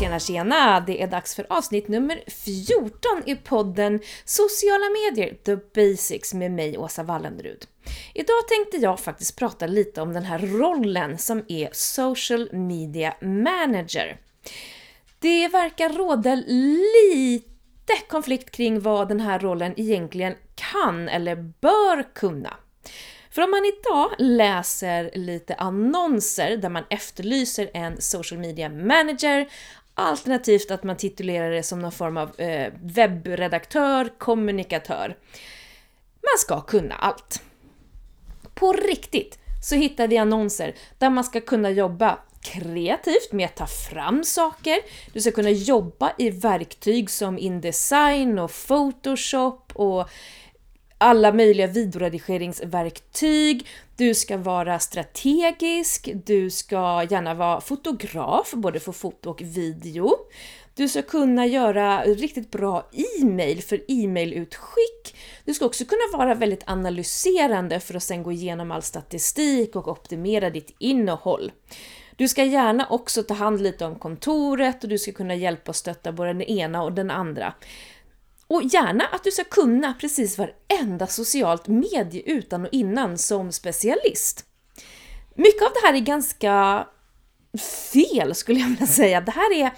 tjena tjena! Det är dags för avsnitt nummer 14 i podden Sociala medier, the basics med mig Åsa Wallenrud. Idag tänkte jag faktiskt prata lite om den här rollen som är social media manager. Det verkar råda lite konflikt kring vad den här rollen egentligen kan eller bör kunna. För om man idag läser lite annonser där man efterlyser en social media manager, alternativt att man titulerar det som någon form av eh, webbredaktör, kommunikatör. Man ska kunna allt. På riktigt så hittar vi annonser där man ska kunna jobba kreativt med att ta fram saker. Du ska kunna jobba i verktyg som Indesign och Photoshop och alla möjliga videoredigeringsverktyg, du ska vara strategisk, du ska gärna vara fotograf, både för foto och video. Du ska kunna göra riktigt bra e-mail för e-mailutskick. Du ska också kunna vara väldigt analyserande för att sen gå igenom all statistik och optimera ditt innehåll. Du ska gärna också ta hand lite om kontoret och du ska kunna hjälpa och stötta både den ena och den andra. Och gärna att du ska kunna precis varenda socialt medie utan och innan som specialist. Mycket av det här är ganska fel skulle jag vilja säga. Det här är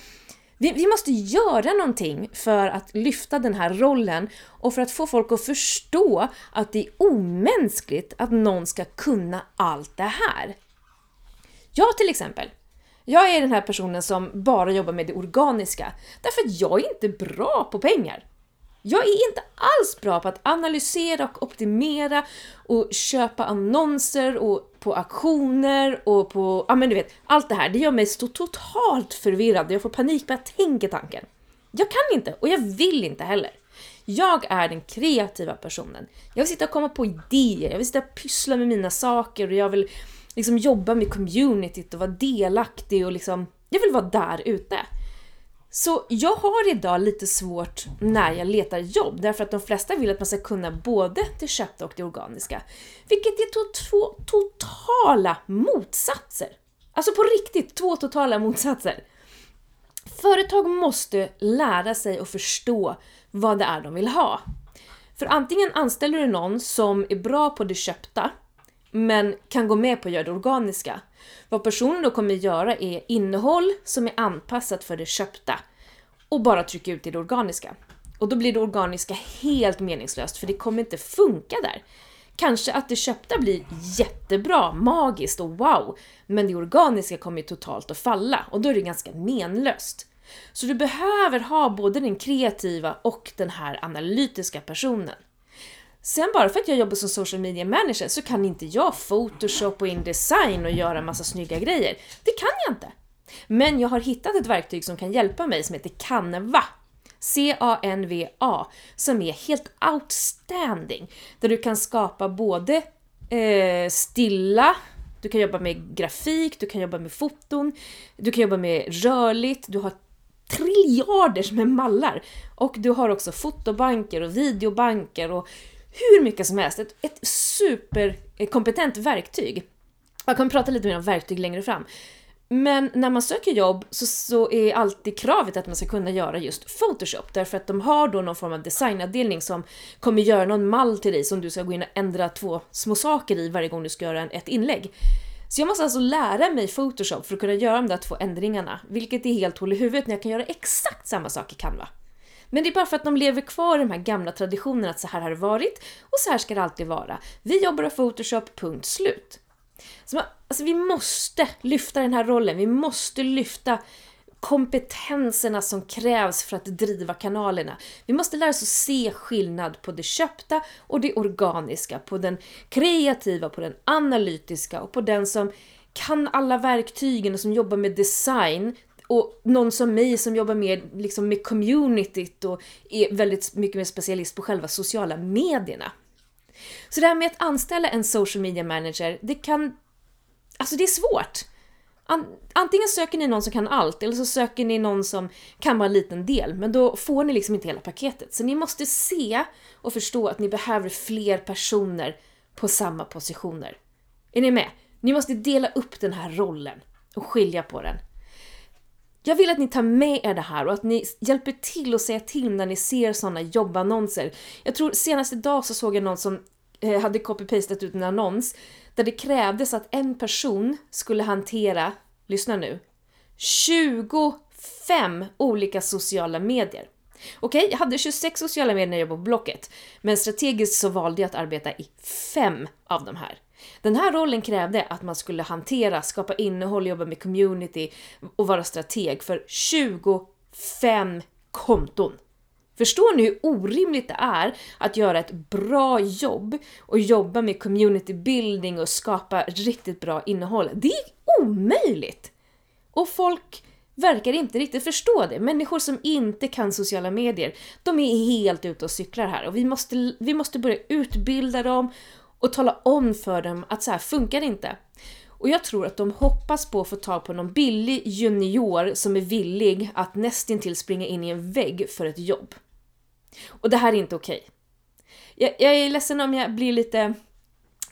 vi, vi, måste göra någonting för att lyfta den här rollen och för att få folk att förstå att det är omänskligt att någon ska kunna allt det här. Jag till exempel, jag är den här personen som bara jobbar med det organiska därför att jag är inte bra på pengar. Jag är inte alls bra på att analysera och optimera och köpa annonser och på auktioner och på, ja men du vet, allt det här. Det gör mig så totalt förvirrad. Jag får panik bara jag tänker tanken. Jag kan inte och jag vill inte heller. Jag är den kreativa personen. Jag vill sitta och komma på idéer, jag vill sitta och pyssla med mina saker och jag vill liksom jobba med communityt och vara delaktig och liksom, jag vill vara där ute. Så jag har idag lite svårt när jag letar jobb därför att de flesta vill att man ska kunna både det köpta och det organiska. Vilket är två totala motsatser. Alltså på riktigt, två totala motsatser. Företag måste lära sig och förstå vad det är de vill ha. För antingen anställer du någon som är bra på det köpta men kan gå med på att göra det organiska. Vad personen då kommer göra är innehåll som är anpassat för det köpta och bara trycka ut i det organiska. Och då blir det organiska helt meningslöst för det kommer inte funka där. Kanske att det köpta blir jättebra, magiskt och wow, men det organiska kommer ju totalt att falla och då är det ganska menlöst. Så du behöver ha både den kreativa och den här analytiska personen. Sen bara för att jag jobbar som social media manager så kan inte jag photoshop och indesign och göra massa snygga grejer. Det kan jag inte. Men jag har hittat ett verktyg som kan hjälpa mig som heter Canva. C-A-N-V-A, som är helt outstanding. Där du kan skapa både eh, stilla, du kan jobba med grafik, du kan jobba med foton, du kan jobba med rörligt, du har triljarders med mallar. Och du har också fotobanker och videobanker och hur mycket som helst. Ett, ett superkompetent eh, verktyg. Jag kommer prata lite mer om verktyg längre fram. Men när man söker jobb så, så, är alltid kravet att man ska kunna göra just Photoshop därför att de har då någon form av designavdelning som kommer göra någon mall till dig som du ska gå in och ändra två små saker i varje gång du ska göra ett inlägg. Så jag måste alltså lära mig Photoshop för att kunna göra de där två ändringarna, vilket är helt hål i huvudet när jag kan göra exakt samma sak i Canva. Men det är bara för att de lever kvar i de här gamla traditionerna att så här har det varit och så här ska det alltid vara. Vi jobbar av Photoshop, punkt slut. Så man, alltså vi måste lyfta den här rollen, vi måste lyfta kompetenserna som krävs för att driva kanalerna. Vi måste lära oss att se skillnad på det köpta och det organiska, på den kreativa, på den analytiska och på den som kan alla verktygen och som jobbar med design och någon som mig som jobbar mer liksom med communityt och är väldigt mycket mer specialist på själva sociala medierna. Så det här med att anställa en social media manager, det kan... Alltså det är svårt. Antingen söker ni någon som kan allt, eller så söker ni någon som kan bara en liten del, men då får ni liksom inte hela paketet. Så ni måste se och förstå att ni behöver fler personer på samma positioner. Är ni med? Ni måste dela upp den här rollen och skilja på den jag vill att ni tar med er det här och att ni hjälper till och säger till när ni ser sådana jobbannonser. Jag tror senast idag så såg jag någon som eh, hade copy-pastat ut en annons där det krävdes att en person skulle hantera, lyssna nu, 25 olika sociala medier. Okej, okay, jag hade 26 sociala medier när jag var på Blocket, men strategiskt så valde jag att arbeta i fem av de här. Den här rollen krävde att man skulle hantera, skapa innehåll, jobba med community och vara strateg för 25 konton. Förstår ni hur orimligt det är att göra ett bra jobb och jobba med community building och skapa riktigt bra innehåll? Det är omöjligt! Och folk verkar inte riktigt förstå det. Människor som inte kan sociala medier, de är helt ute och cyklar här och vi måste, vi måste börja utbilda dem och tala om för dem att så här funkar det inte. Och jag tror att de hoppas på att få tag på någon billig junior som är villig att nästintill springa in i en vägg för ett jobb. Och det här är inte okej. Okay. Jag, jag är ledsen om jag blir lite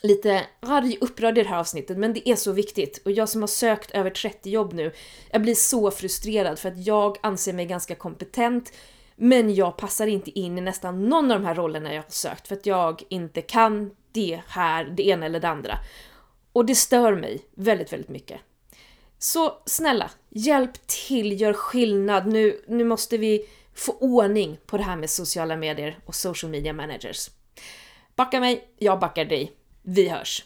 lite arg, upprörd i det här avsnittet, men det är så viktigt. Och jag som har sökt över 30 jobb nu, jag blir så frustrerad för att jag anser mig ganska kompetent, men jag passar inte in i nästan någon av de här rollerna jag har sökt för att jag inte kan det här, det ena eller det andra. Och det stör mig väldigt, väldigt mycket. Så snälla, hjälp till, gör skillnad. Nu, nu måste vi få ordning på det här med sociala medier och social media managers. Backa mig, jag backar dig. Vi hörs!